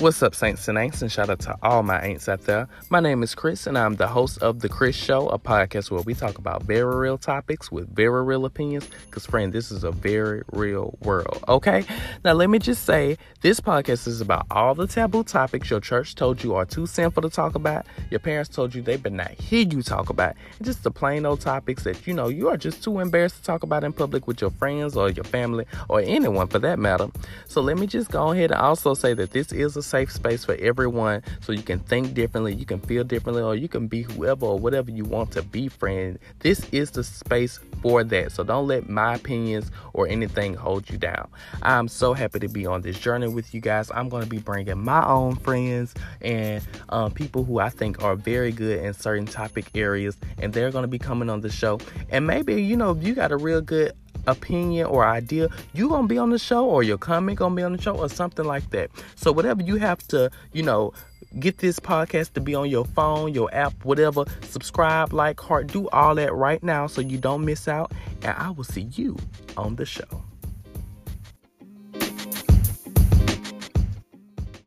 What's up, Saints and Aints, and shout out to all my ain'ts out there. My name is Chryss, and I'm the host of The Chryss Show, a podcast where we talk about very real topics with very real opinions. Because, friend, this is a very real world, okay? Now, let me just say this podcast is about all the taboo topics your church told you are too sinful to talk about, your parents told you they better not hear you talk about, and just the plain old topics that you know you are just too embarrassed to talk about in public with your friends or your family or anyone for that matter. So, let me just go ahead and also say that this is a safe space for everyone so you can think differently, you can feel differently, or you can be whoever or whatever you want to be, friend. This is the space for that. So don't let my opinions or anything hold you down. I'm so happy to be on this journey with you guys. I'm going to be bringing my own friends and um, people who I think are very good in certain topic areas, and they're going to be coming on the show. And maybe, you know, you got a real good opinion or idea, you gonna be on the show or your comment gonna be on the show or something like that. So whatever you have to, you know, get this podcast to be on your phone, your app, whatever. Subscribe, like, heart, do all that right now so you don't miss out. And I will see you on the show.